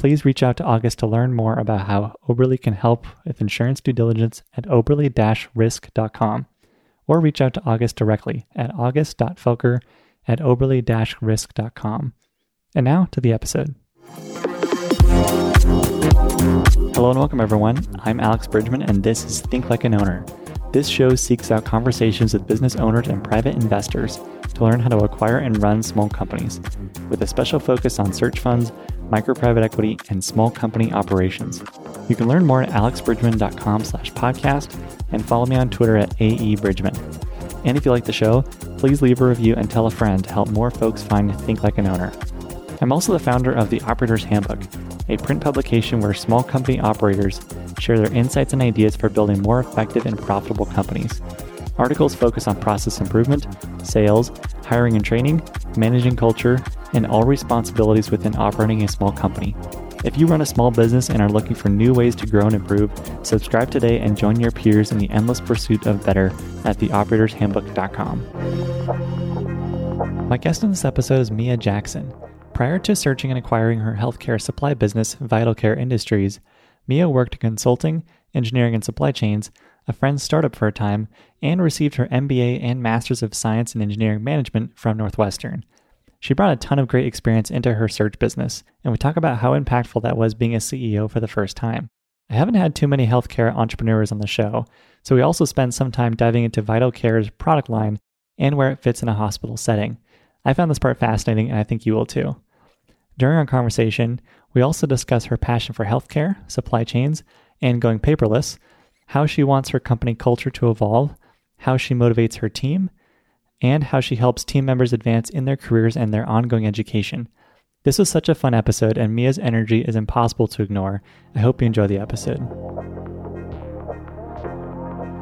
please reach out to August to learn more about how Oberle can help with insurance due diligence at oberle risk.com or reach out to August directly at august.felker at oberle risk.com. And now to the episode. Hello and welcome, everyone. I'm Alex Bridgeman, and this is Think Like an Owner. This show seeks out conversations with business owners and private investors to learn how to acquire and run small companies, with a special focus on search funds micro private equity, and small company operations. You can learn more at alexbridgeman.com slash podcast and follow me on Twitter at aebridgeman. And if you like the show, please leave a review and tell a friend to help more folks find Think Like an Owner. I'm also the founder of the Operator's Handbook, a print publication where small company operators share their insights and ideas for building more effective and profitable companies. Articles focus on process improvement, sales, hiring and training, managing culture, and all responsibilities within operating a small company. If you run a small business and are looking for new ways to grow and improve, subscribe today and join your peers in the endless pursuit of better at theoperatorshandbook.com. My guest in this episode is Mia Jackson. Prior to searching and acquiring her healthcare supply business, Vital Care Industries, Mia worked in consulting, engineering, and supply chains, a friend's startup for a time, and received her MBA and Masters of Science in Engineering Management from Northwestern. She brought a ton of great experience into her search business, and we talk about how impactful that was being a CEO for the first time. I haven't had too many healthcare entrepreneurs on the show, so we also spend some time diving into Vital Care's product line and where it fits in a hospital setting. I found this part fascinating, and I think you will too. During our conversation, we also discuss her passion for healthcare, supply chains, and going paperless, how she wants her company culture to evolve, how she motivates her team, and how she helps team members advance in their careers and their ongoing education. This was such a fun episode, and Mia's energy is impossible to ignore. I hope you enjoy the episode.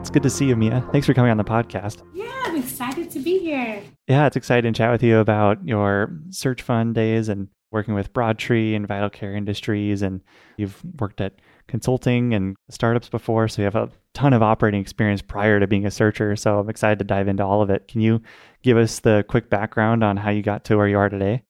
It's good to see you, Mia. Thanks for coming on the podcast. Yeah, I'm excited to be here. Yeah, it's exciting to chat with you about your search fund days and working with Broadtree and Vital Care Industries. And you've worked at consulting and startups before, so you have a ton of operating experience prior to being a searcher. So I'm excited to dive into all of it. Can you give us the quick background on how you got to where you are today?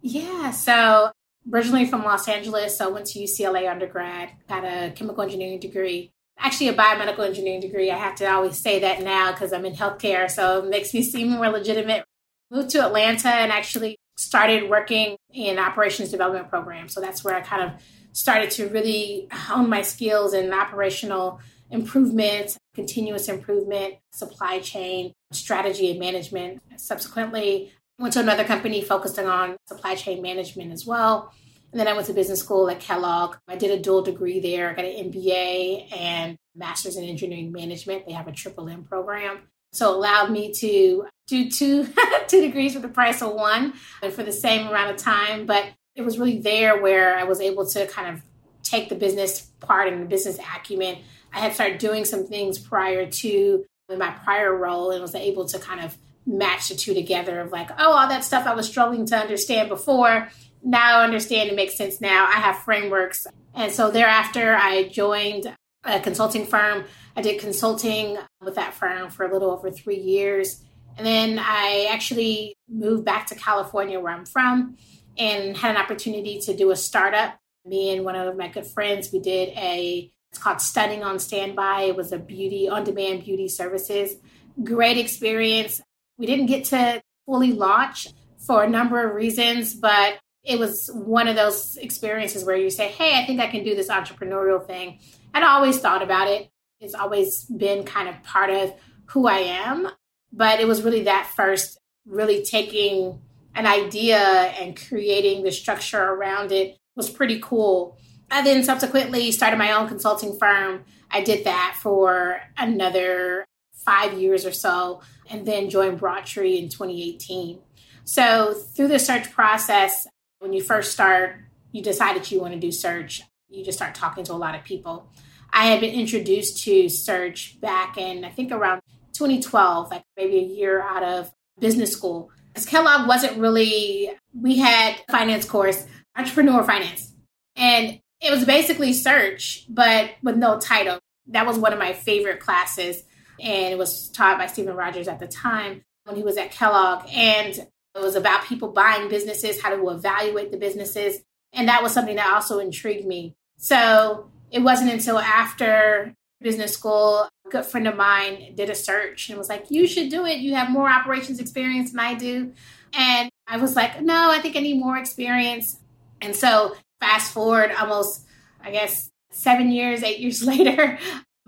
Yeah, so originally from Los Angeles, so I went to UCLA undergrad, got a chemical engineering degree. Actually, a biomedical engineering degree. I have to always say that now because I'm in healthcare, so it makes me seem more legitimate. Moved to Atlanta and actually started working in operations development program. So that's where I kind of started to really hone my skills in operational improvement, continuous improvement, supply chain, strategy and management. Subsequently, went to another company focusing on supply chain management as well. And then I went to business school at Kellogg. I did a dual degree there. I got an MBA and master's in engineering management. They have a triple M program. So it allowed me to do two two degrees for the price of one and for the same amount of time. But it was really there where I was able to kind of take the business part and the business acumen. I had started doing some things prior to in my prior role and was able to kind of match the two together of like, oh, all that stuff I was struggling to understand before. Now I understand it makes sense now. I have frameworks. And so thereafter, I joined a consulting firm. I did consulting with that firm for a little over three years. And then I actually moved back to California, where I'm from, and had an opportunity to do a startup. Me and one of my good friends, we did a, it's called Stunning on Standby. It was a beauty, on demand beauty services. Great experience. We didn't get to fully launch for a number of reasons, but it was one of those experiences where you say, Hey, I think I can do this entrepreneurial thing. I'd always thought about it. It's always been kind of part of who I am. But it was really that first, really taking an idea and creating the structure around it was pretty cool. I then subsequently started my own consulting firm. I did that for another five years or so, and then joined Broadtree in 2018. So, through the search process, when you first start, you decide that you want to do search, you just start talking to a lot of people. I had been introduced to search back in, I think, around 2012, like maybe a year out of business school. Because Kellogg wasn't really, we had finance course, entrepreneur finance. And it was basically search, but with no title. That was one of my favorite classes. And it was taught by Steven Rogers at the time when he was at Kellogg. And it was about people buying businesses, how to evaluate the businesses. And that was something that also intrigued me. So it wasn't until after business school, a good friend of mine did a search and was like, You should do it. You have more operations experience than I do. And I was like, No, I think I need more experience. And so, fast forward almost, I guess, seven years, eight years later,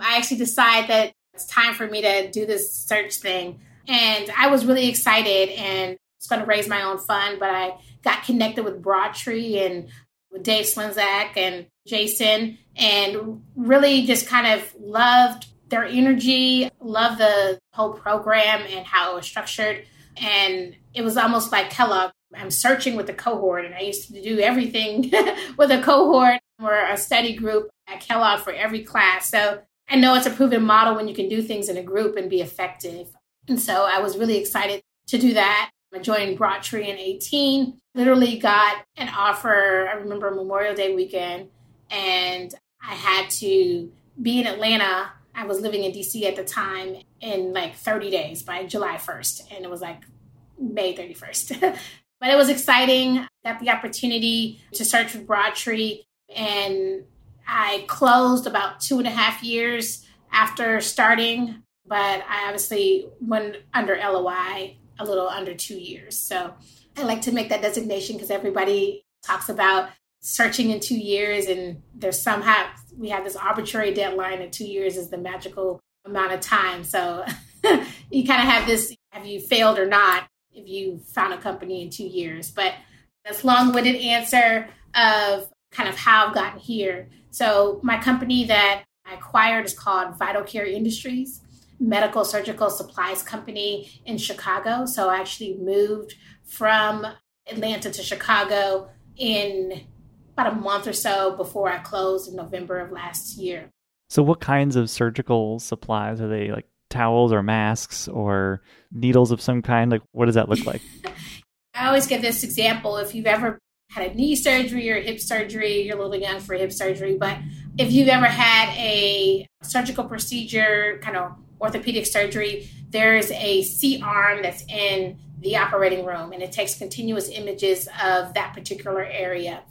I actually decide that it's time for me to do this search thing. And I was really excited and was going to raise my own fund, but I got connected with Broadtree and with Dave Slinzak and Jason, and really just kind of loved their energy, loved the whole program and how it was structured. And it was almost like Kellogg. I'm searching with a cohort, and I used to do everything with a cohort or a study group at Kellogg for every class. So I know it's a proven model when you can do things in a group and be effective. And so I was really excited to do that. I joined Broadtree in 18, literally got an offer, I remember Memorial Day weekend, and I had to be in Atlanta. I was living in DC at the time in like 30 days by July 1st, and it was like May 31st. but it was exciting. Got the opportunity to search with Broadtree, and I closed about two and a half years after starting. But I obviously went under LOI a little under two years. So I like to make that designation because everybody talks about searching in two years, and there's somehow we have this arbitrary deadline that two years is the magical amount of time. So you kind of have this have you failed or not if you found a company in two years. But that's long-winded answer of kind of how I've gotten here. So my company that I acquired is called Vital Care Industries medical surgical supplies company in Chicago. So I actually moved from Atlanta to Chicago in about a month or so before I closed in November of last year. So, what kinds of surgical supplies are they like towels or masks or needles of some kind? Like, what does that look like? I always give this example. If you've ever had a knee surgery or hip surgery, you're a little young for hip surgery, but if you've ever had a surgical procedure, kind of orthopedic surgery, there's a C arm that's in the operating room and it takes continuous images of that particular area.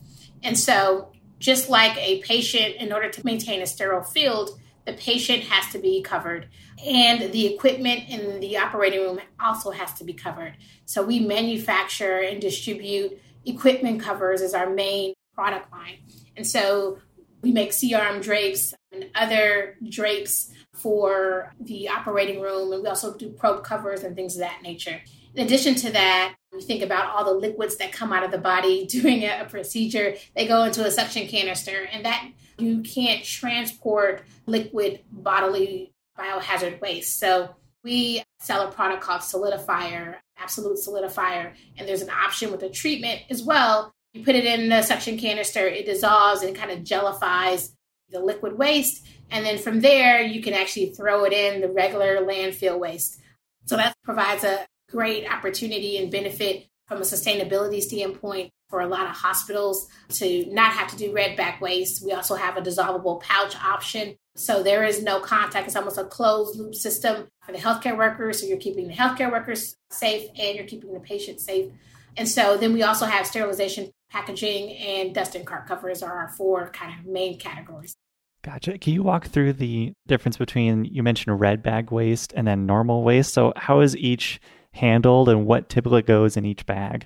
And so, just like a patient, in order to maintain a sterile field, the patient has to be covered and the equipment in the operating room also has to be covered. So, we manufacture and distribute equipment covers as our main product line. And so, we make C-arm drapes and other drapes for the operating room, and we also do probe covers and things of that nature. In addition to that, you think about all the liquids that come out of the body during a, a procedure, they go into a suction canister, and that you can't transport liquid bodily biohazard waste. So we sell a product called Solidifier, Absolute Solidifier, and there's an option with the treatment as well. You put it in the suction canister, it dissolves and kind of jellifies the liquid waste. And then from there, you can actually throw it in the regular landfill waste. So that provides a great opportunity and benefit from a sustainability standpoint for a lot of hospitals to not have to do red bag waste. We also have a dissolvable pouch option. So there is no contact. It's almost a closed loop system for the healthcare workers. So you're keeping the healthcare workers safe and you're keeping the patient safe. And so then we also have sterilization, packaging, and dust and cart covers are our four kind of main categories. Gotcha. Can you walk through the difference between you mentioned red bag waste and then normal waste? So how is each handled and what typically goes in each bag?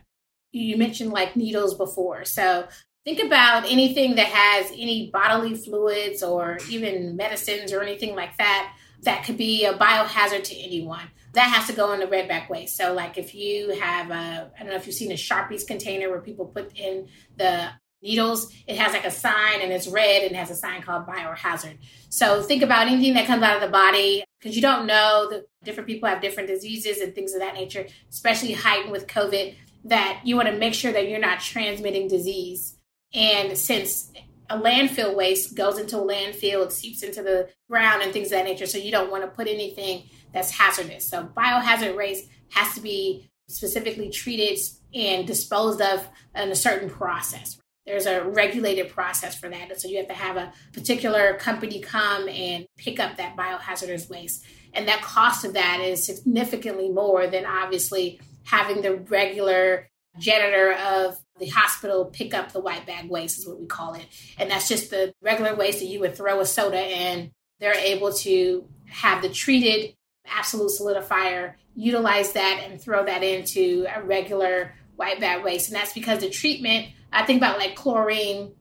You mentioned like needles before. So think about anything that has any bodily fluids or even medicines or anything like that that could be a biohazard to anyone. That has to go in the red bag waste. So, like if you have a, I don't know if you've seen a Sharpies container where people put in the needles, it has like a sign and it's red and has a sign called biohazard. So think about anything that comes out of the body because you don't know that different people have different diseases and things of that nature, especially heightened with COVID, that you want to make sure that you're not transmitting disease. And since a landfill waste goes into a landfill, it seeps into the ground and things of that nature. So you don't want to put anything that's hazardous. So biohazard waste has to be specifically treated and disposed of in a certain process there's a regulated process for that. And so you have to have a particular company come and pick up that biohazardous waste. And that cost of that is significantly more than obviously having the regular janitor of the hospital pick up the white bag waste, is what we call it. And that's just the regular waste that you would throw a soda in. They're able to have the treated absolute solidifier, utilize that and throw that into a regular white bag waste. And that's because the treatment I think about like chlorine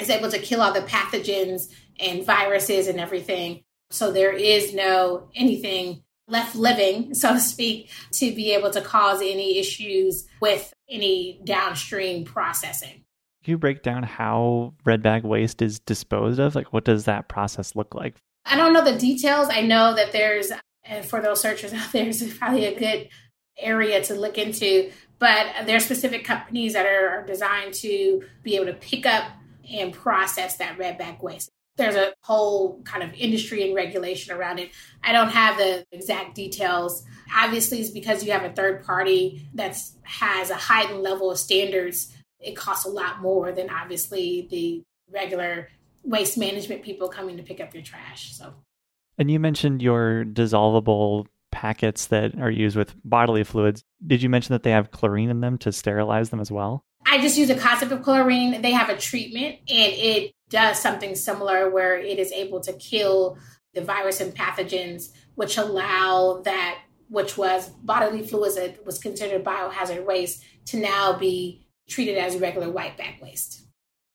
is able to kill all the pathogens and viruses and everything. So there is no anything left living, so to speak, to be able to cause any issues with any downstream processing. Can you break down how red bag waste is disposed of? Like, what does that process look like? I don't know the details. I know that there's, and for those searchers out there, there's probably a good area to look into but there are specific companies that are designed to be able to pick up and process that red bag waste. There's a whole kind of industry and regulation around it. I don't have the exact details. Obviously, it's because you have a third party that has a heightened level of standards. It costs a lot more than obviously the regular waste management people coming to pick up your trash. So, and you mentioned your dissolvable packets that are used with bodily fluids. Did you mention that they have chlorine in them to sterilize them as well? I just use the concept of chlorine. They have a treatment and it does something similar where it is able to kill the virus and pathogens, which allow that which was bodily fluids that was considered biohazard waste to now be treated as regular white bag waste.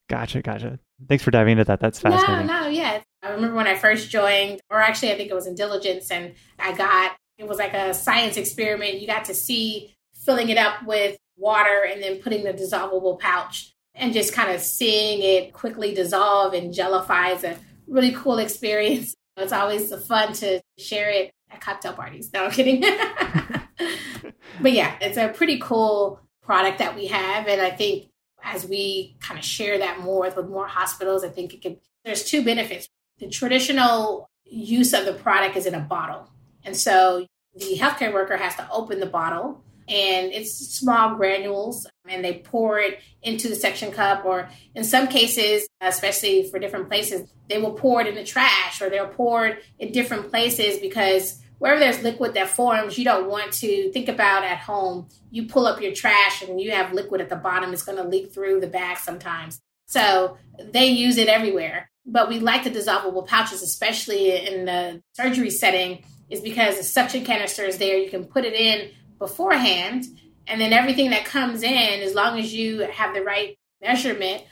Gotcha, gotcha. Thanks for diving into that. That's fascinating. No, no, yeah. I remember when I first joined, or actually, I think it was in diligence, and I got it was like a science experiment. You got to see filling it up with water and then putting the dissolvable pouch and just kind of seeing it quickly dissolve and gellify is a really cool experience. It's always fun to share it at cocktail parties. No, I'm kidding. but yeah, it's a pretty cool product that we have. And I think as we kind of share that more with more hospitals, I think it could, there's two benefits. The traditional use of the product is in a bottle. And so the healthcare worker has to open the bottle and it's small granules and they pour it into the suction cup or in some cases especially for different places they will pour it in the trash or they'll pour it in different places because wherever there's liquid that forms you don't want to think about at home you pull up your trash and you have liquid at the bottom it's going to leak through the bag sometimes so they use it everywhere but we like the dissolvable pouches especially in the surgery setting is because the suction canister is there. You can put it in beforehand, and then everything that comes in, as long as you have the right measurement,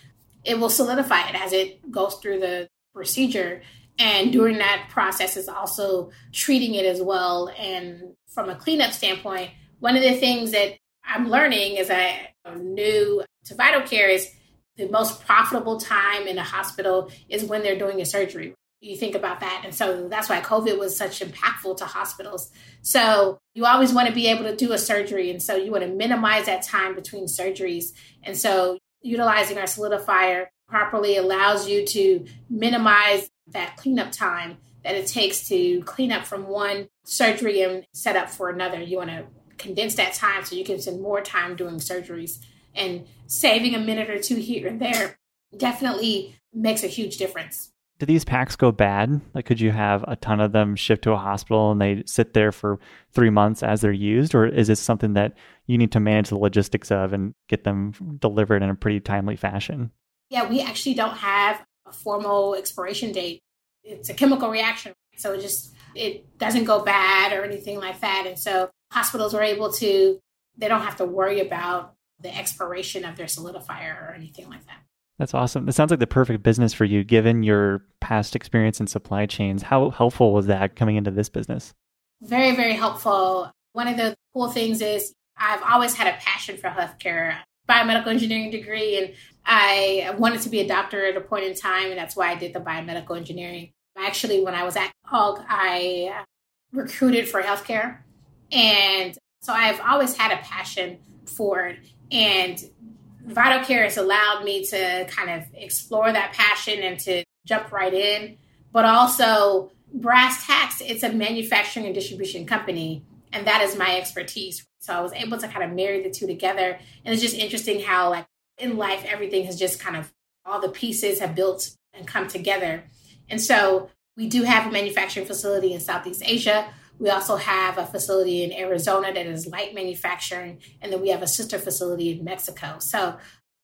it will solidify it as it goes through the procedure. And during that process is also treating it as well. And from a cleanup standpoint, one of the things that I'm learning as I am new to vital care is the most profitable time in a hospital is when they're doing a surgery you think about that. And so that's why COVID was such impactful to hospitals. So you always want to be able to do a surgery. And so you want to minimize that time between surgeries. And so utilizing our solidifier properly allows you to minimize that cleanup time that it takes to clean up from one surgery and set up for another. You want to condense that time so you can spend more time doing surgeries and saving a minute or two here and there definitely makes a huge difference do these packs go bad? Like, could you have a ton of them shipped to a hospital and they sit there for three months as they're used? Or is this something that you need to manage the logistics of and get them delivered in a pretty timely fashion? Yeah, we actually don't have a formal expiration date. It's a chemical reaction. So it just, it doesn't go bad or anything like that. And so hospitals are able to, they don't have to worry about the expiration of their solidifier or anything like that. That's awesome. It sounds like the perfect business for you given your past experience in supply chains. How helpful was that coming into this business? Very, very helpful. One of the cool things is I've always had a passion for healthcare, biomedical engineering degree, and I wanted to be a doctor at a point in time, and that's why I did the biomedical engineering. Actually, when I was at Hog, I recruited for healthcare. And so I've always had a passion for it. And Vital Care has allowed me to kind of explore that passion and to jump right in. But also, brass tacks, it's a manufacturing and distribution company, and that is my expertise. So I was able to kind of marry the two together. And it's just interesting how, like, in life, everything has just kind of all the pieces have built and come together. And so we do have a manufacturing facility in Southeast Asia. We also have a facility in Arizona that is light manufacturing, and then we have a sister facility in Mexico. So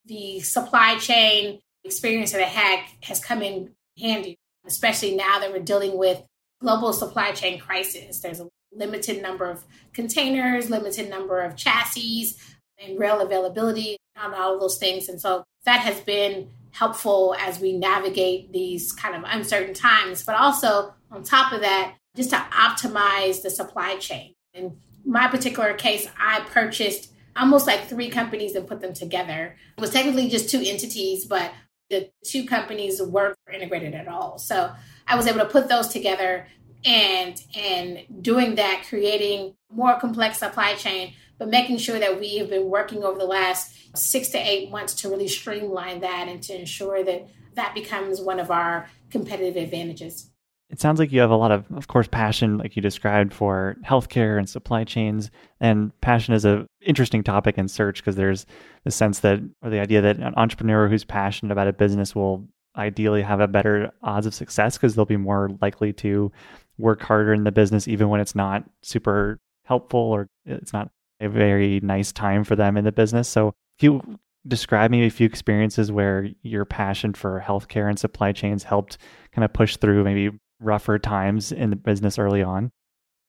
the supply chain experience that I had has come in handy, especially now that we're dealing with global supply chain crisis. There's a limited number of containers, limited number of chassis, and rail availability, and all of those things. And so that has been helpful as we navigate these kind of uncertain times. But also, on top of that, just to optimize the supply chain. In my particular case, I purchased almost like three companies and put them together. It was technically just two entities, but the two companies weren't integrated at all. So I was able to put those together and and doing that creating more complex supply chain but making sure that we have been working over the last six to eight months to really streamline that and to ensure that that becomes one of our competitive advantages it sounds like you have a lot of, of course, passion, like you described, for healthcare and supply chains. And passion is a interesting topic in search because there's the sense that, or the idea that an entrepreneur who's passionate about a business will ideally have a better odds of success because they'll be more likely to work harder in the business, even when it's not super helpful or it's not a very nice time for them in the business. So, if you describe maybe a few experiences where your passion for healthcare and supply chains helped kind of push through maybe rougher times in the business early on?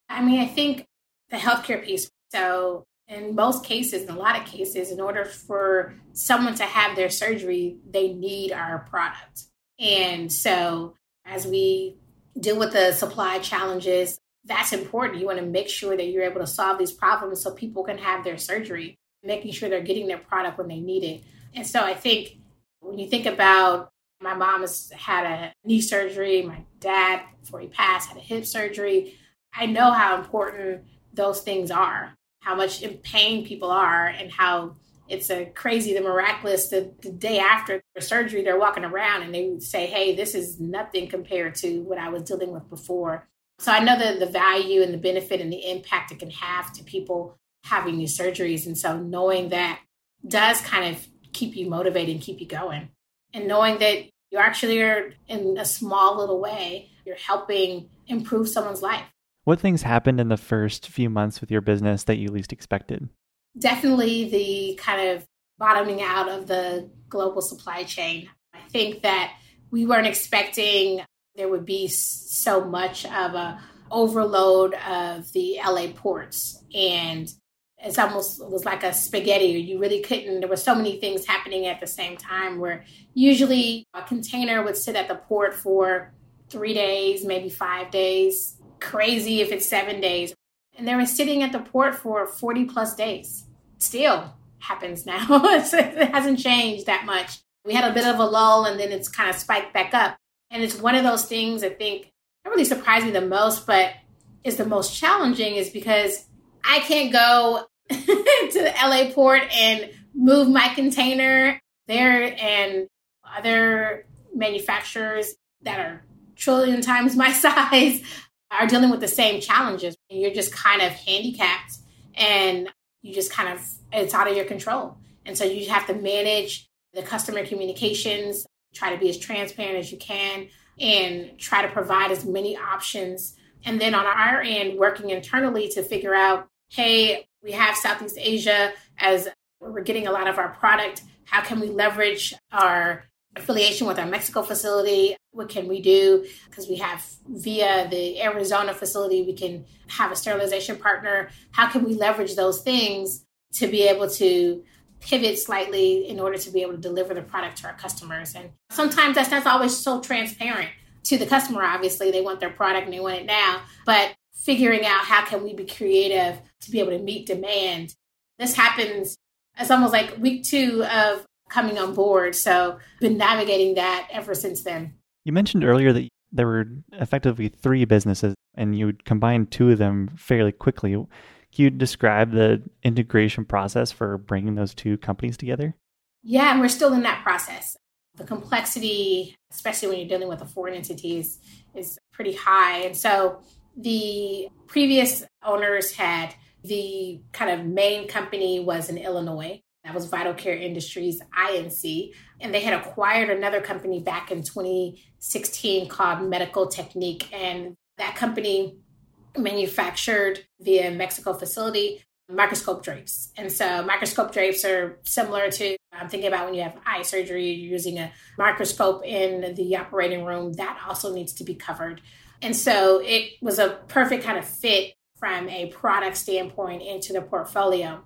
I mean, I think the healthcare piece. So, in most cases, in a lot of cases, in order for someone to have their surgery, they need our product. And so, as we deal with the supply challenges, that's important. You want to make sure that you're able to solve these problems so people can have their surgery, making sure they're getting their product when they need it. And so, I think when you think about my mom has had a knee surgery. My dad, before he passed, had a hip surgery. I know how important those things are, how much in pain people are, and how it's a crazy, the miraculous. The, the day after the surgery, they're walking around and they say, "Hey, this is nothing compared to what I was dealing with before." So I know the the value and the benefit and the impact it can have to people having these surgeries, and so knowing that does kind of keep you motivated and keep you going and knowing that you actually are in a small little way, you're helping improve someone's life. What things happened in the first few months with your business that you least expected? Definitely the kind of bottoming out of the global supply chain. I think that we weren't expecting there would be so much of a overload of the LA ports and it's almost it was like a spaghetti. You really couldn't there were so many things happening at the same time where usually a container would sit at the port for three days maybe five days. Crazy if it's seven days. And they were sitting at the port for 40 plus days. Still happens now. It hasn't changed that much. We had a bit of a lull and then it's kind of spiked back up. And it's one of those things I think that really surprised me the most, but is the most challenging is because I can't go to the LA port and move my container there and other manufacturers that are trillion times my size are dealing with the same challenges. and You're just kind of handicapped and you just kind of, it's out of your control. And so you have to manage the customer communications, try to be as transparent as you can, and try to provide as many options. And then on our end, working internally to figure out hey, we have Southeast Asia as we're getting a lot of our product. How can we leverage our affiliation with our Mexico facility? What can we do? Because we have via the Arizona facility, we can have a sterilization partner. How can we leverage those things to be able to pivot slightly in order to be able to deliver the product to our customers. And sometimes that's not always so transparent to the customer. Obviously, they want their product and they want it now, but figuring out how can we be creative to be able to meet demand. This happens. It's almost like week two of coming on board. So been navigating that ever since then. You mentioned earlier that there were effectively three businesses and you combined two of them fairly quickly. Can you describe the integration process for bringing those two companies together? Yeah, and we're still in that process. The complexity, especially when you're dealing with the foreign entities, is pretty high. And so the previous owners had the kind of main company was in Illinois. That was Vital Care Industries, INC. And they had acquired another company back in 2016 called Medical Technique. And that company manufactured via Mexico facility microscope drapes. And so microscope drapes are similar to I'm thinking about when you have eye surgery, you're using a microscope in the operating room, that also needs to be covered. And so it was a perfect kind of fit from a product standpoint into the portfolio.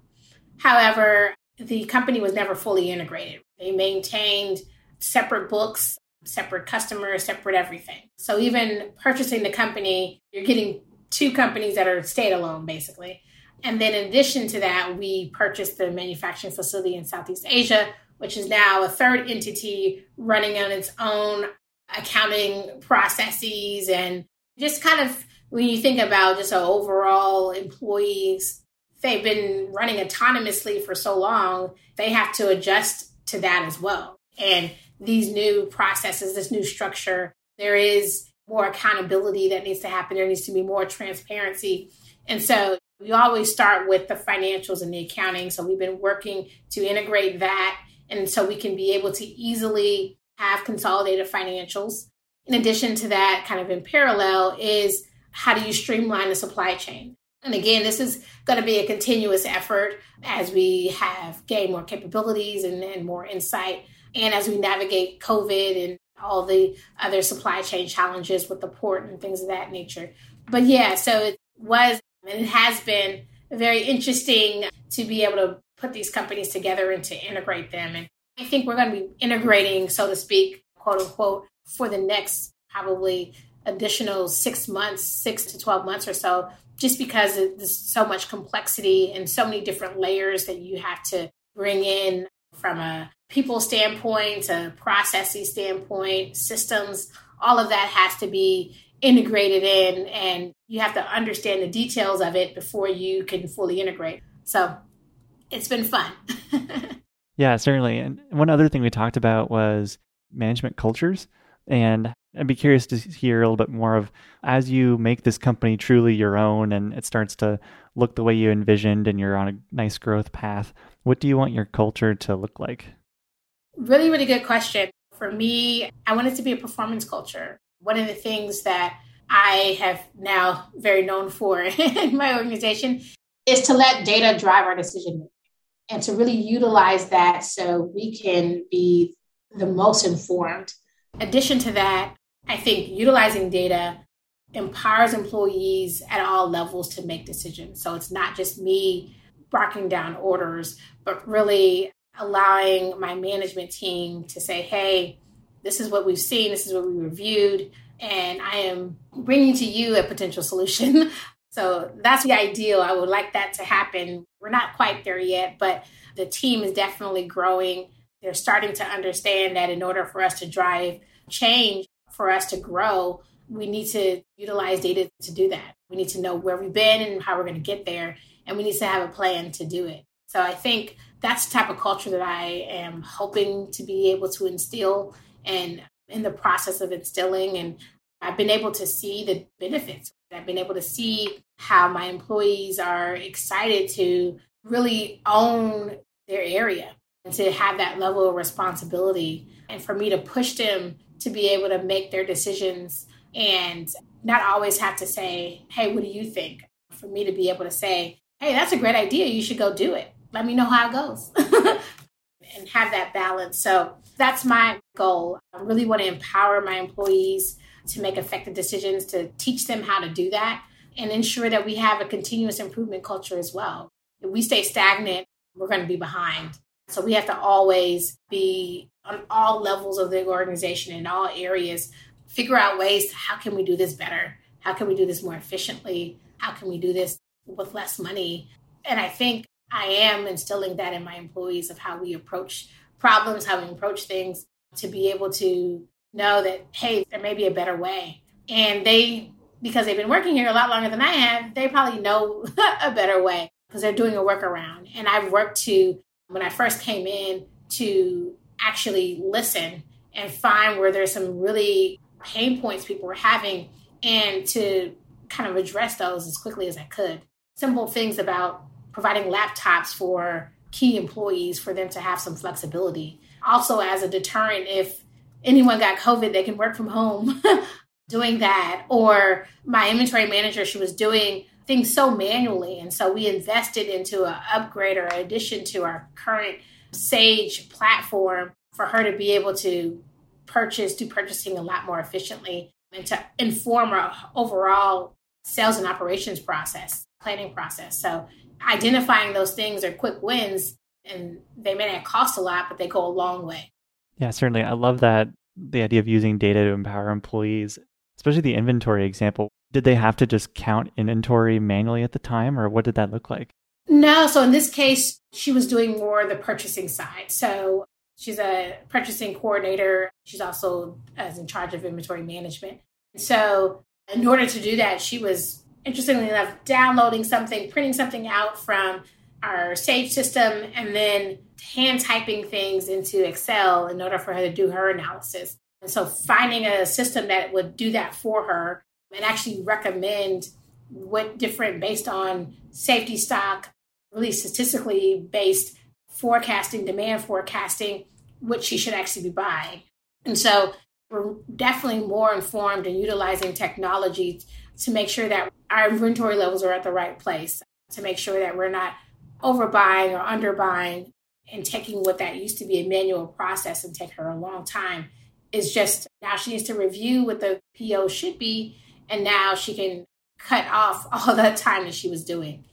However, the company was never fully integrated. They maintained separate books, separate customers, separate everything. So even purchasing the company, you're getting two companies that are standalone basically. And then in addition to that, we purchased the manufacturing facility in Southeast Asia, which is now a third entity running on its own accounting processes and just kind of when you think about just overall employees, they've been running autonomously for so long, they have to adjust to that as well. And these new processes, this new structure, there is more accountability that needs to happen. There needs to be more transparency. And so we always start with the financials and the accounting. So we've been working to integrate that. And so we can be able to easily have consolidated financials. In addition to that, kind of in parallel, is how do you streamline the supply chain? And again, this is going to be a continuous effort as we have gained more capabilities and, and more insight. And as we navigate COVID and all the other supply chain challenges with the port and things of that nature. But yeah, so it was and it has been very interesting to be able to put these companies together and to integrate them. And I think we're going to be integrating, so to speak, quote unquote, for the next probably additional six months, six to 12 months or so, just because there's so much complexity and so many different layers that you have to bring in from a people standpoint, a processing standpoint, systems, all of that has to be integrated in and you have to understand the details of it before you can fully integrate. So it's been fun. yeah, certainly. And one other thing we talked about was management cultures. And I'd be curious to hear a little bit more of as you make this company truly your own and it starts to look the way you envisioned and you're on a nice growth path, what do you want your culture to look like? Really, really good question. For me, I want it to be a performance culture. One of the things that I have now very known for in my organization is to let data drive our decision making and to really utilize that so we can be the most informed. Addition to that, I think utilizing data empowers employees at all levels to make decisions. So it's not just me barking down orders, but really allowing my management team to say, hey, this is what we've seen, this is what we reviewed, and I am bringing to you a potential solution. so that's the ideal. I would like that to happen. We're not quite there yet, but the team is definitely growing. They're starting to understand that in order for us to drive change, for us to grow, we need to utilize data to do that. We need to know where we've been and how we're going to get there, and we need to have a plan to do it. So I think that's the type of culture that I am hoping to be able to instill and in the process of instilling. And I've been able to see the benefits. I've been able to see how my employees are excited to really own their area and to have that level of responsibility and for me to push them to be able to make their decisions and not always have to say, Hey, what do you think? For me to be able to say, Hey, that's a great idea. You should go do it. Let me know how it goes. and have that balance. So that's my goal. I really want to empower my employees to make effective decisions, to teach them how to do that, and ensure that we have a continuous improvement culture as well. If we stay stagnant, we're going to be behind. So we have to always be on all levels of the organization in all areas, figure out ways how can we do this better? How can we do this more efficiently? How can we do this with less money? And I think I am instilling that in my employees of how we approach problems, how we approach things to be able to know that, hey, there may be a better way. And they, because they've been working here a lot longer than I have, they probably know a better way because they're doing a workaround. And I've worked to, when I first came in, to actually listen and find where there's some really pain points people were having and to kind of address those as quickly as I could. Simple things about providing laptops for key employees for them to have some flexibility. Also, as a deterrent, if anyone got COVID, they can work from home doing that. Or my inventory manager, she was doing things so manually. And so we invested into an upgrade or addition to our current Sage platform for her to be able to purchase, do purchasing a lot more efficiently and to inform our overall sales and operations process, planning process. So identifying those things are quick wins and they may not cost a lot, but they go a long way. Yeah, certainly. I love that the idea of using data to empower employees, especially the inventory example. Did they have to just count inventory manually at the time, or what did that look like? No. So in this case, she was doing more the purchasing side. So she's a purchasing coordinator. She's also as in charge of inventory management. So in order to do that, she was interestingly enough, downloading something, printing something out from our Sage system, and then hand typing things into Excel in order for her to do her analysis. And so finding a system that would do that for her and actually recommend what different based on safety stock, really statistically based forecasting, demand forecasting, what she should actually be buying. And so we're definitely more informed in utilizing technology to make sure that our inventory levels are at the right place, to make sure that we're not overbuying or underbuying and taking what that used to be a manual process and take her a long time is just now she needs to review what the PO should be and now she can cut off all that time that she was doing.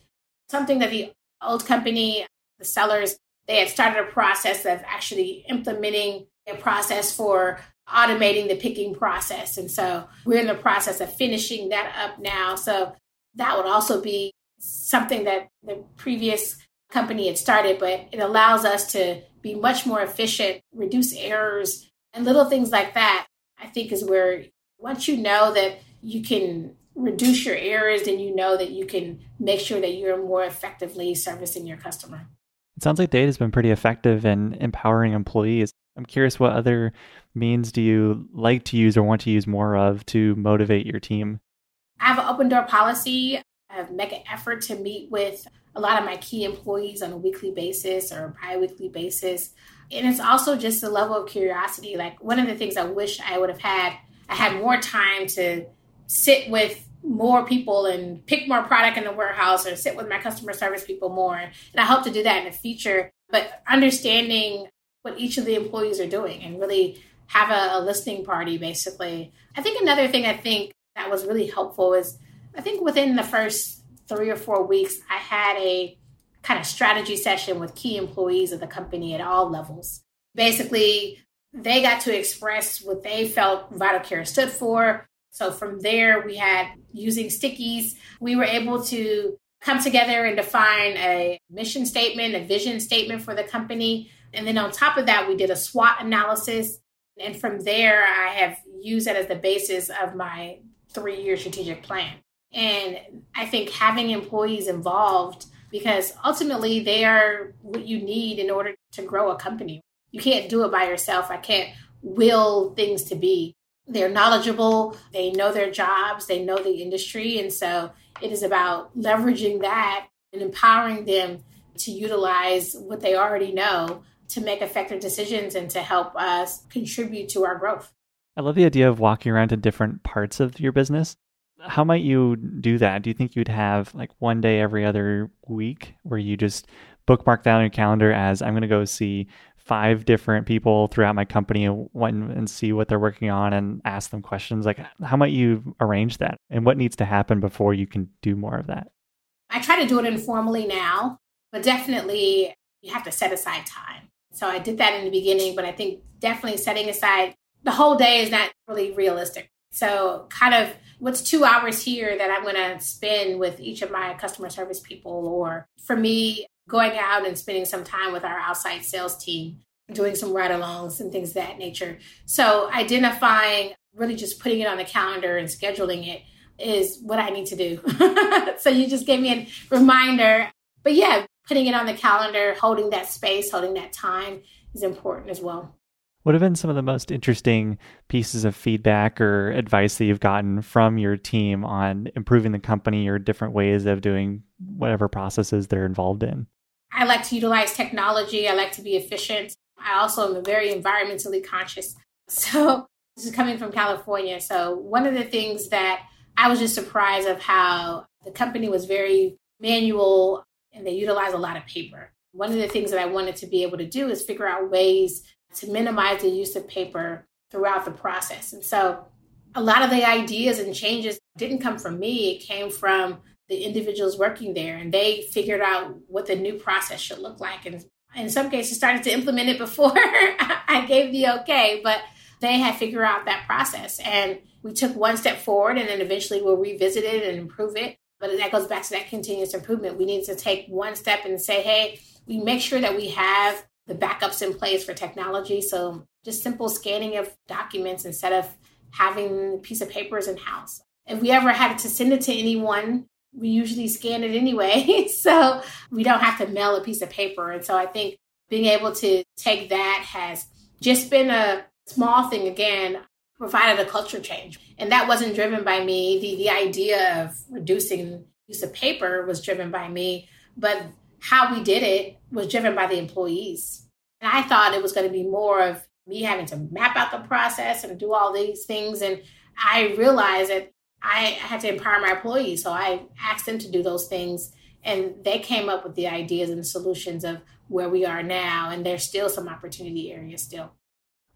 Something that the old company, the sellers, they had started a process of actually implementing a process for automating the picking process. And so we're in the process of finishing that up now. So that would also be something that the previous company had started, but it allows us to be much more efficient, reduce errors, and little things like that. I think is where once you know that you can reduce your errors, then you know that you can make sure that you're more effectively servicing your customer. It sounds like data has been pretty effective in empowering employees. I'm curious what other means do you like to use or want to use more of to motivate your team? I have an open door policy. I make an effort to meet with a lot of my key employees on a weekly basis or bi weekly basis. And it's also just a level of curiosity. Like one of the things I wish I would have had, I had more time to sit with more people and pick more product in the warehouse or sit with my customer service people more. And I hope to do that in the future. But understanding what each of the employees are doing and really have a, a listening party basically. I think another thing I think that was really helpful is I think within the first three or four weeks, I had a kind of strategy session with key employees of the company at all levels. Basically, they got to express what they felt Vital Care stood for. So from there, we had using stickies, we were able to come together and define a mission statement, a vision statement for the company. And then on top of that, we did a SWOT analysis And from there, I have used that as the basis of my three year strategic plan. And I think having employees involved, because ultimately they are what you need in order to grow a company. You can't do it by yourself. I can't will things to be. They're knowledgeable, they know their jobs, they know the industry. And so it is about leveraging that and empowering them to utilize what they already know to make effective decisions and to help us contribute to our growth. I love the idea of walking around to different parts of your business. How might you do that? Do you think you'd have like one day every other week where you just bookmark that on your calendar as I'm going to go see five different people throughout my company and, and see what they're working on and ask them questions? Like, how might you arrange that? And what needs to happen before you can do more of that? I try to do it informally now, but definitely you have to set aside time. So I did that in the beginning, but I think definitely setting aside the whole day is not really realistic. So, kind of what's two hours here that I'm going to spend with each of my customer service people, or for me, going out and spending some time with our outside sales team, doing some ride alongs and things of that nature. So, identifying really just putting it on the calendar and scheduling it is what I need to do. so, you just gave me a reminder. But yeah, putting it on the calendar, holding that space, holding that time is important as well. What have been some of the most interesting pieces of feedback or advice that you've gotten from your team on improving the company or different ways of doing whatever processes they're involved in? I like to utilize technology. I like to be efficient. I also am very environmentally conscious. So, this is coming from California. So, one of the things that I was just surprised of how the company was very manual and they utilize a lot of paper. One of the things that I wanted to be able to do is figure out ways to minimize the use of paper throughout the process. And so a lot of the ideas and changes didn't come from me, it came from the individuals working there. And they figured out what the new process should look like. And in some cases, started to implement it before I gave the okay, but they had figured out that process. And we took one step forward and then eventually we'll revisit it and improve it. But that goes back to that continuous improvement. We need to take one step and say, hey, we make sure that we have the backups in place for technology. So just simple scanning of documents instead of having a piece of papers in house. If we ever had to send it to anyone, we usually scan it anyway. so we don't have to mail a piece of paper. And so I think being able to take that has just been a small thing again, provided a culture change. And that wasn't driven by me. The the idea of reducing use of paper was driven by me, but how we did it was driven by the employees. And I thought it was going to be more of me having to map out the process and do all these things. And I realized that I had to empower my employees. So I asked them to do those things. And they came up with the ideas and solutions of where we are now. And there's still some opportunity areas still.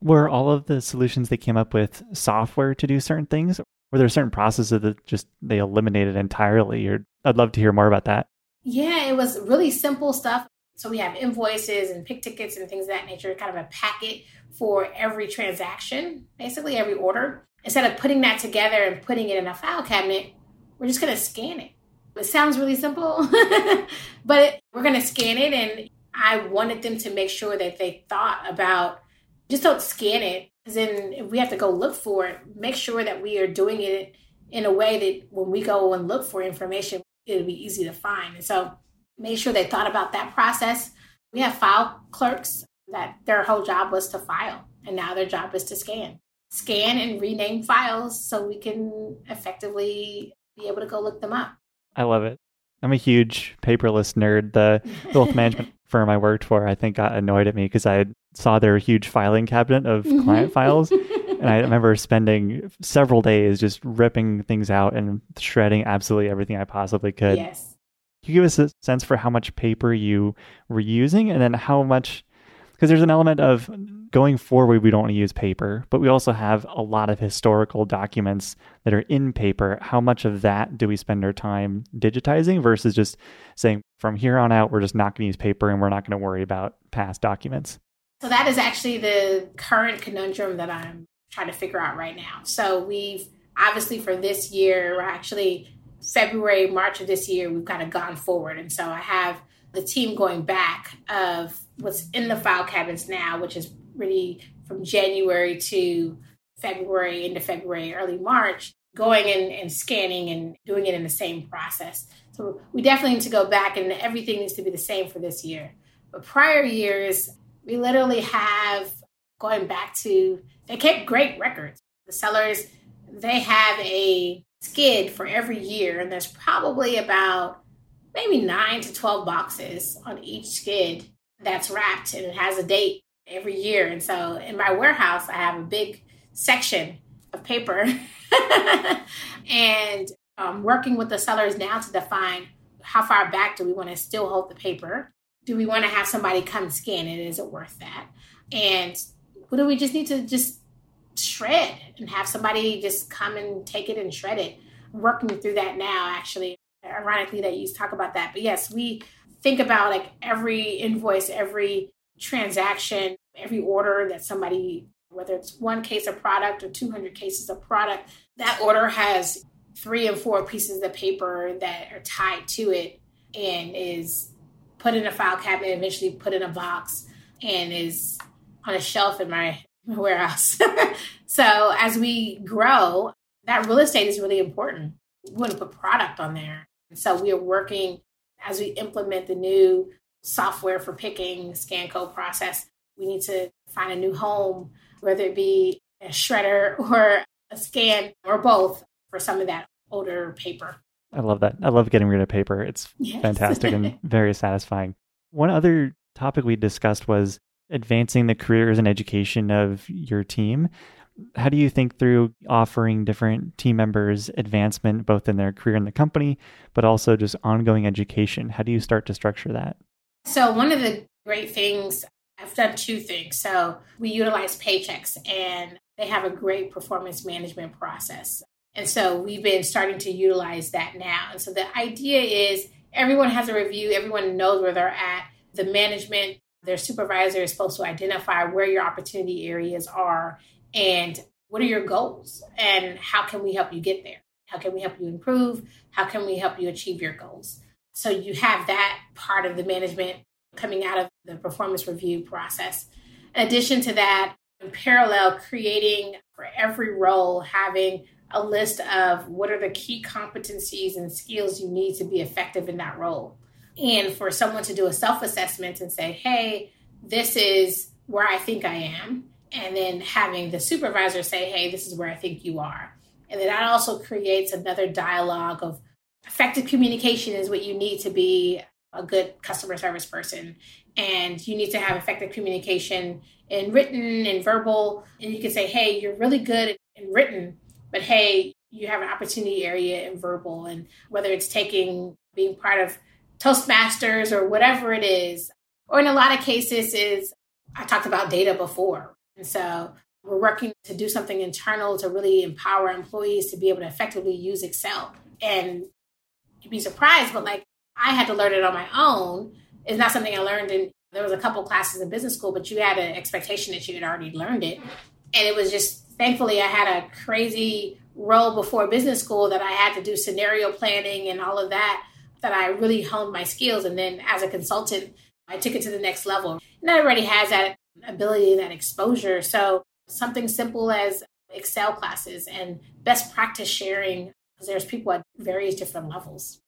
Were all of the solutions they came up with software to do certain things? Were there certain processes that just they eliminated entirely? Or I'd love to hear more about that. Yeah, it was really simple stuff. So we have invoices and pick tickets and things of that nature, kind of a packet for every transaction, basically every order. Instead of putting that together and putting it in a file cabinet, we're just going to scan it. It sounds really simple, but we're going to scan it. And I wanted them to make sure that they thought about just don't scan it. Because then if we have to go look for it, make sure that we are doing it in a way that when we go and look for information, it'll be easy to find. And so make sure they thought about that process. We have file clerks that their whole job was to file, and now their job is to scan. Scan and rename files so we can effectively be able to go look them up. I love it. I'm a huge paperless nerd. The wealth management firm I worked for, I think, got annoyed at me because I saw their huge filing cabinet of mm-hmm. client files. and I remember spending several days just ripping things out and shredding absolutely everything I possibly could. Yes. Can you give us a sense for how much paper you were using and then how much because there's an element of going forward we don't want to use paper but we also have a lot of historical documents that are in paper how much of that do we spend our time digitizing versus just saying from here on out we're just not going to use paper and we're not going to worry about past documents so that is actually the current conundrum that i'm trying to figure out right now. So we've obviously for this year, we're actually February, March of this year, we've kind of gone forward. And so I have the team going back of what's in the file cabinets now, which is really from January to February, into February, early March, going and, and scanning and doing it in the same process. So we definitely need to go back and everything needs to be the same for this year. But prior years, we literally have going back to, they kept great records. The sellers, they have a skid for every year, and there's probably about maybe nine to 12 boxes on each skid that's wrapped and it has a date every year. And so in my warehouse, I have a big section of paper and I'm working with the sellers now to define how far back do we want to still hold the paper? Do we want to have somebody come scan it? Is it worth that? And what do we just need to just shred and have somebody just come and take it and shred it? working through that now, actually. Ironically, that you talk about that. But yes, we think about like every invoice, every transaction, every order that somebody, whether it's one case of product or 200 cases of product, that order has three and four pieces of paper that are tied to it and is put in a file cabinet, eventually put in a box, and is on a shelf in my warehouse. so as we grow, that real estate is really important. We want to put product on there. And so we are working as we implement the new software for picking scan code process. We need to find a new home, whether it be a shredder or a scan or both for some of that older paper. I love that. I love getting rid of paper. It's yes. fantastic and very satisfying. One other topic we discussed was advancing the careers and education of your team. How do you think through offering different team members advancement both in their career in the company, but also just ongoing education? How do you start to structure that? So, one of the great things, I've done two things. So, we utilize Paychex and they have a great performance management process. And so we've been starting to utilize that now. And so the idea is everyone has a review, everyone knows where they're at. The management, their supervisor is supposed to identify where your opportunity areas are and what are your goals and how can we help you get there? How can we help you improve? How can we help you achieve your goals? So you have that part of the management coming out of the performance review process. In addition to that, in parallel, creating for every role, having a list of what are the key competencies and skills you need to be effective in that role. And for someone to do a self assessment and say, hey, this is where I think I am and then having the supervisor say, hey, this is where I think you are. And then that also creates another dialogue of effective communication is what you need to be a good customer service person. And you need to have effective communication in written and verbal. And you can say, hey, you're really good in written, but hey, you have an opportunity area in verbal. And whether it's taking, being part of Toastmasters or whatever it is, or in a lot of cases, is I talked about data before. And so we're working to do something internal to really empower employees to be able to effectively use Excel. And you'd be surprised, but like I had to learn it on my own. It's not something I learned in there was a couple classes in business school, but you had an expectation that you had already learned it. And it was just thankfully I had a crazy role before business school that I had to do scenario planning and all of that that I really honed my skills. And then as a consultant, I took it to the next level. And everybody has that ability and that exposure. So something simple as Excel classes and best practice sharing, because there's people at various different levels.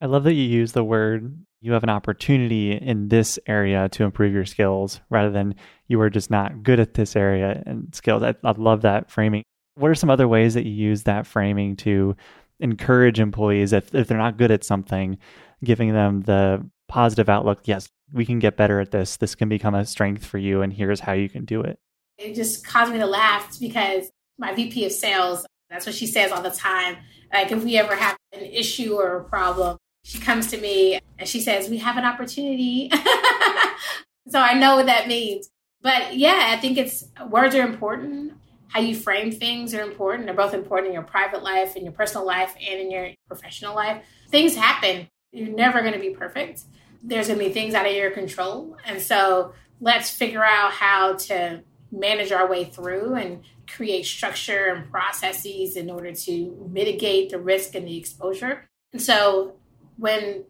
I love that you use the word you have an opportunity in this area to improve your skills rather than you are just not good at this area and skills. I, I love that framing. What are some other ways that you use that framing to encourage employees if, if they're not good at something, giving them the positive outlook? Yes, we can get better at this. This can become a strength for you, and here's how you can do it. It just caused me to laugh because my VP of sales, that's what she says all the time. Like, if we ever have an issue or a problem, she comes to me and she says, We have an opportunity. so I know what that means. But yeah, I think it's words are important. How you frame things are important. They're both important in your private life, in your personal life, and in your professional life. Things happen. You're never going to be perfect there's going to be things out of your control. And so let's figure out how to manage our way through and create structure and processes in order to mitigate the risk and the exposure. And so when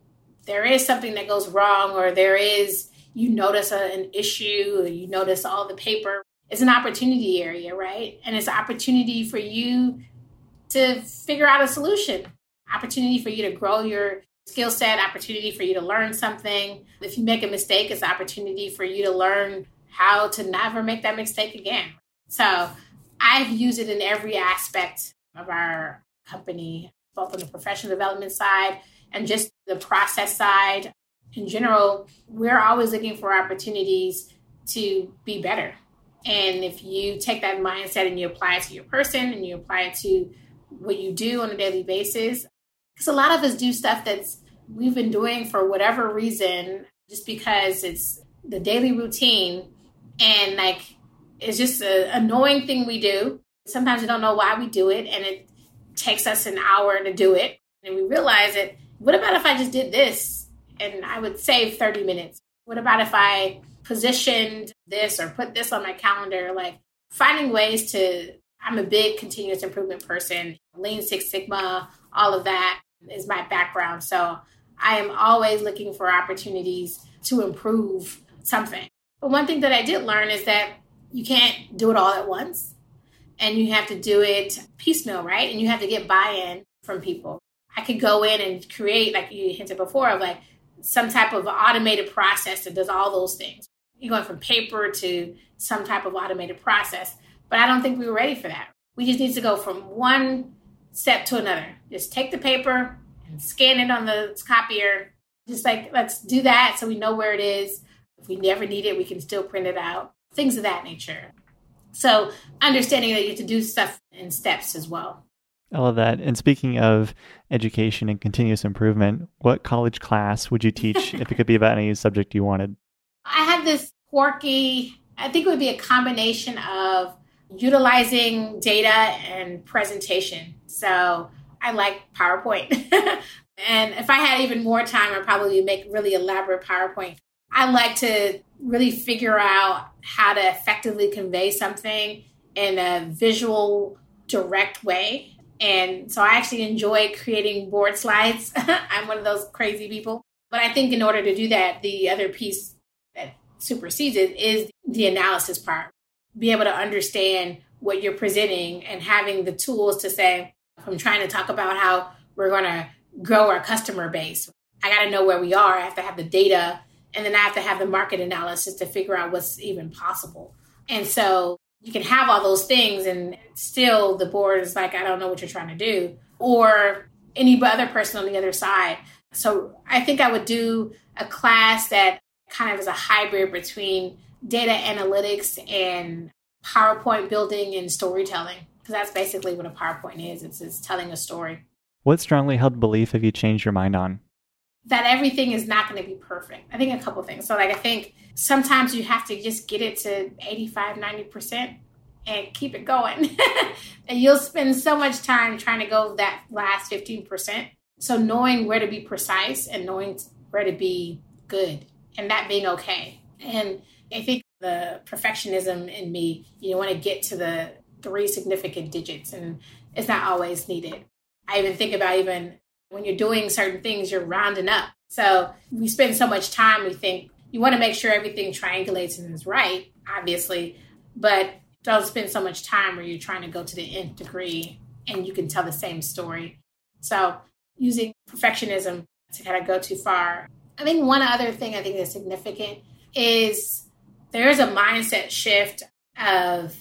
there is something that goes wrong or there is you notice a, an issue, you notice all the paper. It's an opportunity area, right? And it's an opportunity for you to figure out a solution, opportunity for you to grow your skill set, opportunity for you to learn something. If you make a mistake, it's an opportunity for you to learn how to never make that mistake again. So I've used it in every aspect of our company, both on the professional development side and just the process side. In general, we're always looking for opportunities to be better. And if you take that mindset and you apply it to your person and you apply it to what you do on a daily basis, because a lot of us do stuff that's we've been doing for whatever reason, just because it's the daily routine and like it's just an annoying thing we do. Sometimes we don't know why we do it, and it takes us an hour to do it. And we realize that what about if I just did this and I would save 30 minutes? What about if I positioned this or put this on my calendar? Like finding ways to, I'm a big continuous improvement person, Lean Six Sigma, all of that is my background. So I am always looking for opportunities to improve something. But one thing that I did learn is that you can't do it all at once and you have to do it piecemeal, right? And you have to get buy in from people. I could go in and create, like you hinted before, of like some type of automated process that does all those things. You're going from paper to some type of automated process. But I don't think we were ready for that. We just need to go from one step to another. Just take the paper and scan it on the copier. Just like, let's do that so we know where it is. If we never need it, we can still print it out. Things of that nature. So understanding that you have to do stuff in steps as well. I love that. And speaking of education and continuous improvement, what college class would you teach if it could be about any subject you wanted? I have this quirky, I think it would be a combination of utilizing data and presentation. So I like PowerPoint. and if I had even more time, I'd probably make really elaborate PowerPoint. I like to really figure out how to effectively convey something in a visual, direct way. And so I actually enjoy creating board slides. I'm one of those crazy people. But I think in order to do that, the other piece that supersedes it is the analysis part. Be able to understand what you're presenting and having the tools to say, I'm trying to talk about how we're going to grow our customer base. I got to know where we are. I have to have the data and then I have to have the market analysis to figure out what's even possible. And so you can have all those things and still the board is like, I don't know what you're trying to do. Or any other person on the other side. So I think I would do a class that kind of is a hybrid between data analytics and PowerPoint building and storytelling. Because that's basically what a PowerPoint is. It's, it's telling a story. What strongly held belief have you changed your mind on? that everything is not going to be perfect. I think a couple things. So, like, I think sometimes you have to just get it to 85, 90% and keep it going. and you'll spend so much time trying to go that last 15%. So, knowing where to be precise and knowing where to be good and that being okay. And I think the perfectionism in me, you want to get to the three significant digits, and it's not always needed. I even think about even when you're doing certain things, you're rounding up. So we spend so much time, we think you want to make sure everything triangulates and is right, obviously, but don't spend so much time where you're trying to go to the nth degree and you can tell the same story. So using perfectionism to kind of go too far. I think one other thing I think is significant is there's a mindset shift of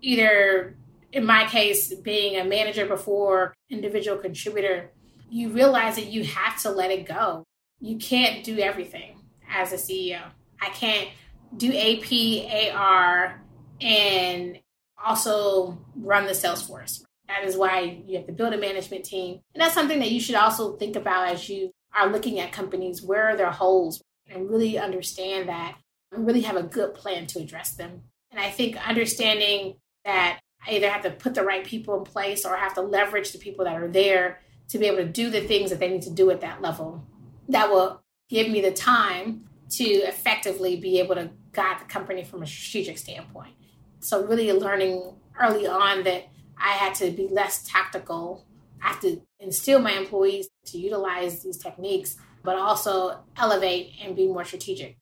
either in my case being a manager before individual contributor you realize that you have to let it go. You can't do everything as a CEO. I can't do AP, AR, and also run the sales force. That is why you have to build a management team. And that's something that you should also think about as you are looking at companies. Where are their holes? And really understand that and really have a good plan to address them. And I think understanding that I either have to put the right people in place or have to leverage the people that are there to be able to do the things that they need to do at that level. That will give me the time to effectively be able to guide the company from a strategic standpoint. So, really learning early on that I had to be less tactical. I have to instill my employees to utilize these techniques, but also elevate and be more strategic.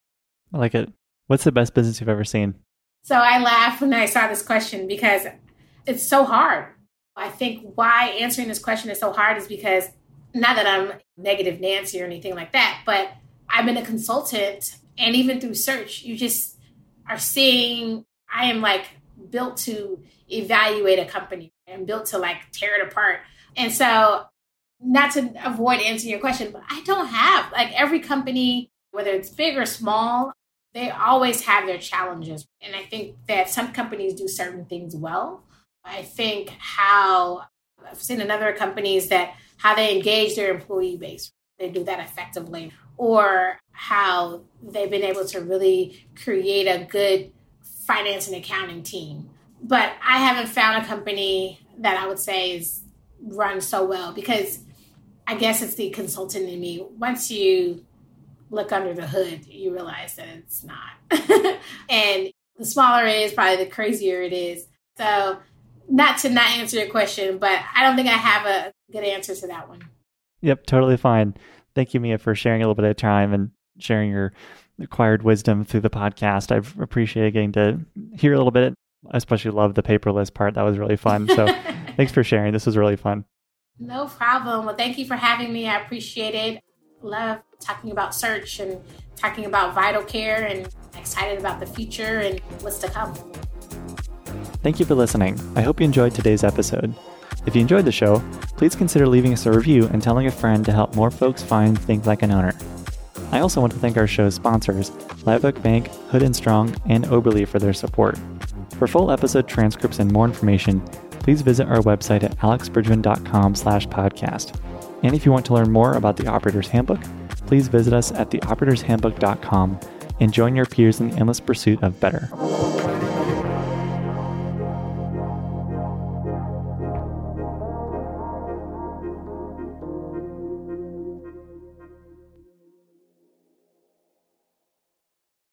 I like it. What's the best business you've ever seen? So I laughed when I saw this question because it's so hard. I think why answering this question is so hard is because now that I'm negative Nancy or anything like that, but I've been a consultant and even through search, you just are seeing I am like built to evaluate a company and built to like tear it apart. And so not to avoid answering your question, but I don't have like every company, whether it's big or small, they always have their challenges. And I think that some companies do certain things well. I think how I've seen in other companies that how they engage their employee base, they do that effectively, or how they've been able to really create a good finance and accounting team. But I haven't found a company that I would say is run so well because I guess it's the consultant in me. Once you look under the hood, you realize that it's not. and the smaller it is, probably the crazier it is. So, not to not answer your question, but I don't think I have a good answer to that one. Yep, totally fine. Thank you, Mia, for sharing a little bit of time and sharing your acquired wisdom through the podcast. I've appreciated getting to hear a little bit. I especially love the paperless part. That was really fun. So, thanks for sharing. This was really fun. No problem. Well, thank you for having me. I appreciate it. Love talking about search and talking about Vital Care and excited about the future and what's to come. Thank you for listening. I hope you enjoyed today's episode. If you enjoyed the show, please consider leaving us a review and telling a friend to help more folks find Think Like an Owner. I also want to thank our show's sponsors, Live Bank, Hood and Strong, and Oberle for their support. For full episode transcripts and more information, please visit our website at alexbridgeman.com slash podcast. And if you want to learn more about the Operator's Handbook, please visit us at theoperatorshandbook.com and join your peers in the endless pursuit of better.